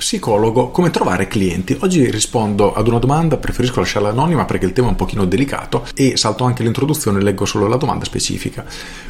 Psicologo, come trovare clienti? Oggi rispondo ad una domanda, preferisco lasciarla anonima perché il tema è un pochino delicato e salto anche l'introduzione e leggo solo la domanda specifica.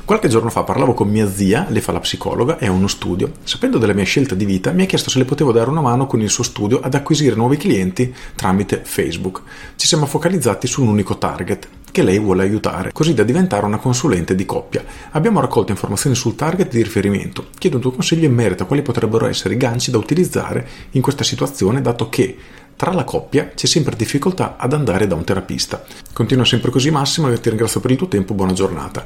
Qualche giorno fa parlavo con mia zia, lei fa la psicologa, è uno studio. Sapendo della mia scelta di vita, mi ha chiesto se le potevo dare una mano con il suo studio ad acquisire nuovi clienti tramite Facebook. Ci siamo focalizzati su un unico target, che lei vuole aiutare, così da diventare una consulente di coppia. Abbiamo raccolto informazioni sul target di riferimento. Chiedo un tuo consiglio in merito a quali potrebbero essere i ganci da utilizzare in questa situazione, dato che tra la coppia c'è sempre difficoltà ad andare da un terapista. Continua sempre così Massimo e ti ringrazio per il tuo tempo, buona giornata.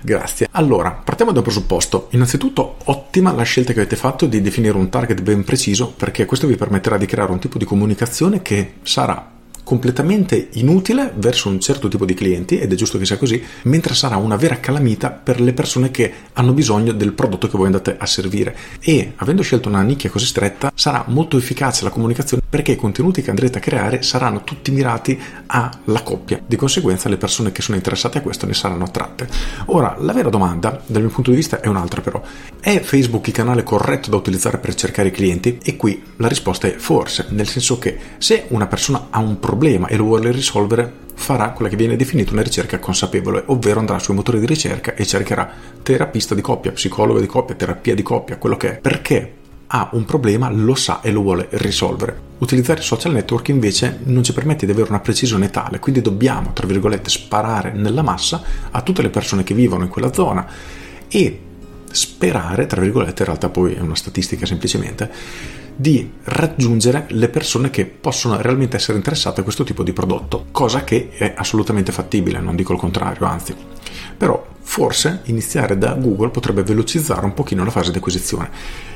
Grazie. Allora, partiamo dal presupposto. Innanzitutto, ottima la scelta che avete fatto di definire un target ben preciso perché questo vi permetterà di creare un tipo di comunicazione che sarà completamente inutile verso un certo tipo di clienti, ed è giusto che sia così, mentre sarà una vera calamita per le persone che hanno bisogno del prodotto che voi andate a servire. E avendo scelto una nicchia così stretta, sarà molto efficace la comunicazione perché i contenuti che andrete a creare saranno tutti mirati alla coppia. Di conseguenza le persone che sono interessate a questo ne saranno attratte. Ora, la vera domanda, dal mio punto di vista, è un'altra però. È Facebook il canale corretto da utilizzare per cercare clienti? E qui la risposta è forse, nel senso che se una persona ha un problema, problema e lo vuole risolvere, farà quella che viene definita una ricerca consapevole, ovvero andrà sui motori di ricerca e cercherà terapista di coppia, psicologo di coppia, terapia di coppia, quello che è, perché ha un problema, lo sa e lo vuole risolvere. Utilizzare i social network invece non ci permette di avere una precisione tale, quindi dobbiamo, tra virgolette, sparare nella massa a tutte le persone che vivono in quella zona e sperare, tra virgolette, in realtà poi è una statistica semplicemente, di raggiungere le persone che possono realmente essere interessate a questo tipo di prodotto, cosa che è assolutamente fattibile, non dico il contrario, anzi. Però forse iniziare da Google potrebbe velocizzare un pochino la fase di acquisizione.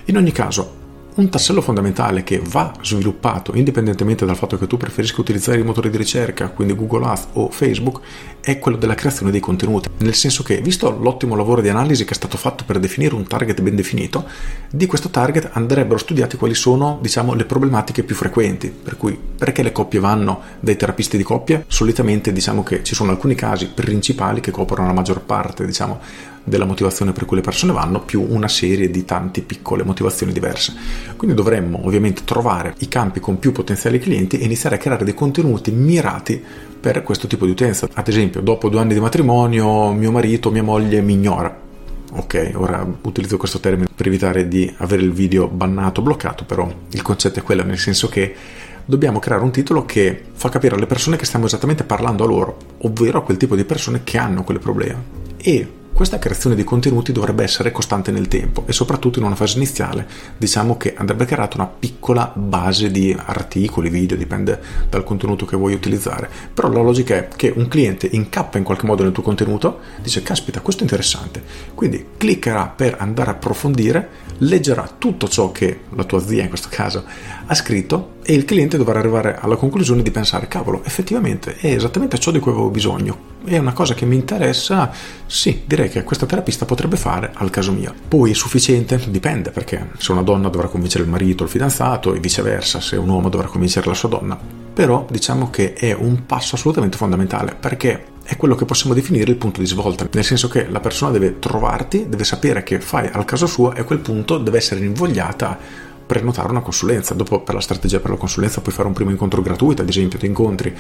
In ogni caso, un tassello fondamentale che va sviluppato indipendentemente dal fatto che tu preferisca utilizzare i motori di ricerca, quindi Google Ads o Facebook, è quello della creazione dei contenuti. Nel senso che, visto l'ottimo lavoro di analisi che è stato fatto per definire un target ben definito, di questo target andrebbero studiati quali sono, diciamo, le problematiche più frequenti. Per cui, perché le coppie vanno dai terapisti di coppia? Solitamente diciamo che ci sono alcuni casi principali che coprono la maggior parte, diciamo, della motivazione per cui le persone vanno, più una serie di tante piccole motivazioni diverse. Quindi dovremmo ovviamente trovare i campi con più potenziali clienti e iniziare a creare dei contenuti mirati per questo tipo di utenza. Ad esempio, dopo due anni di matrimonio, mio marito, mia moglie mi ignora. Ok, ora utilizzo questo termine per evitare di avere il video bannato, bloccato, però il concetto è quello, nel senso che dobbiamo creare un titolo che fa capire alle persone che stiamo esattamente parlando a loro, ovvero a quel tipo di persone che hanno quel problema. E questa creazione di contenuti dovrebbe essere costante nel tempo e soprattutto in una fase iniziale diciamo che andrebbe creata una piccola base di articoli, video, dipende dal contenuto che vuoi utilizzare. Però la logica è che un cliente incappa in qualche modo nel tuo contenuto, dice caspita questo è interessante, quindi cliccherà per andare a approfondire, leggerà tutto ciò che la tua zia in questo caso ha scritto e il cliente dovrà arrivare alla conclusione di pensare cavolo effettivamente è esattamente ciò di cui avevo bisogno. È una cosa che mi interessa? Sì direi che questa terapista potrebbe fare al caso mio. Poi è sufficiente? Dipende perché se una donna dovrà convincere il marito o il fidanzato e viceversa se un uomo dovrà convincere la sua donna. Però diciamo che è un passo assolutamente fondamentale perché è quello che possiamo definire il punto di svolta, nel senso che la persona deve trovarti, deve sapere che fai al caso suo e a quel punto deve essere invogliata prenotare una consulenza. Dopo per la strategia per la consulenza puoi fare un primo incontro gratuito, ad esempio ti incontri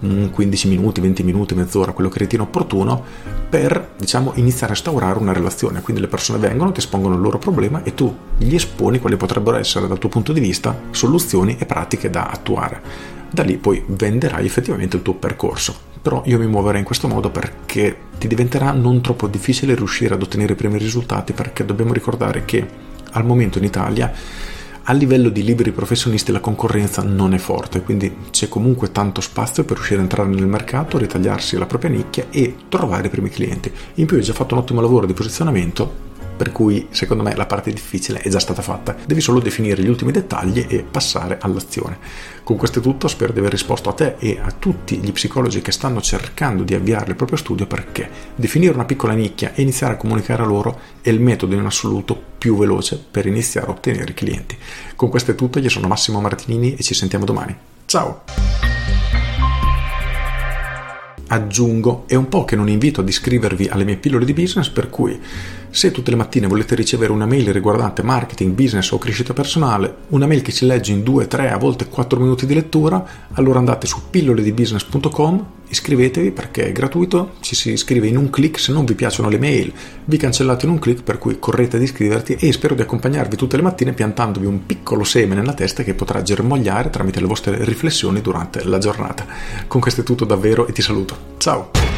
15 minuti, 20 minuti, mezz'ora, quello che ritieni opportuno per, diciamo, iniziare a instaurare una relazione. Quindi le persone vengono, ti espongono il loro problema e tu gli esponi quali potrebbero essere dal tuo punto di vista soluzioni e pratiche da attuare. Da lì poi venderai effettivamente il tuo percorso. Però io mi muoverei in questo modo perché ti diventerà non troppo difficile riuscire ad ottenere i primi risultati perché dobbiamo ricordare che al momento in Italia a livello di liberi professionisti la concorrenza non è forte, quindi c'è comunque tanto spazio per riuscire a entrare nel mercato, ritagliarsi la propria nicchia e trovare i primi clienti. In più hai già fatto un ottimo lavoro di posizionamento per cui secondo me la parte difficile è già stata fatta, devi solo definire gli ultimi dettagli e passare all'azione. Con questo è tutto, spero di aver risposto a te e a tutti gli psicologi che stanno cercando di avviare il proprio studio perché definire una piccola nicchia e iniziare a comunicare a loro è il metodo in assoluto più veloce per iniziare a ottenere clienti. Con questo è tutto, io sono Massimo Martinini e ci sentiamo domani. Ciao! Aggiungo, è un po' che non invito ad iscrivervi alle mie pillole di business, per cui se tutte le mattine volete ricevere una mail riguardante marketing, business o crescita personale, una mail che si legge in 2, 3, a volte 4 minuti di lettura, allora andate su pilloledibusiness.com, iscrivetevi perché è gratuito, ci si iscrive in un clic, se non vi piacciono le mail vi cancellate in un clic, per cui correte ad iscriverti e spero di accompagnarvi tutte le mattine piantandovi un piccolo seme nella testa che potrà germogliare tramite le vostre riflessioni durante la giornata. Con questo è tutto davvero e ti saluto. Ciao!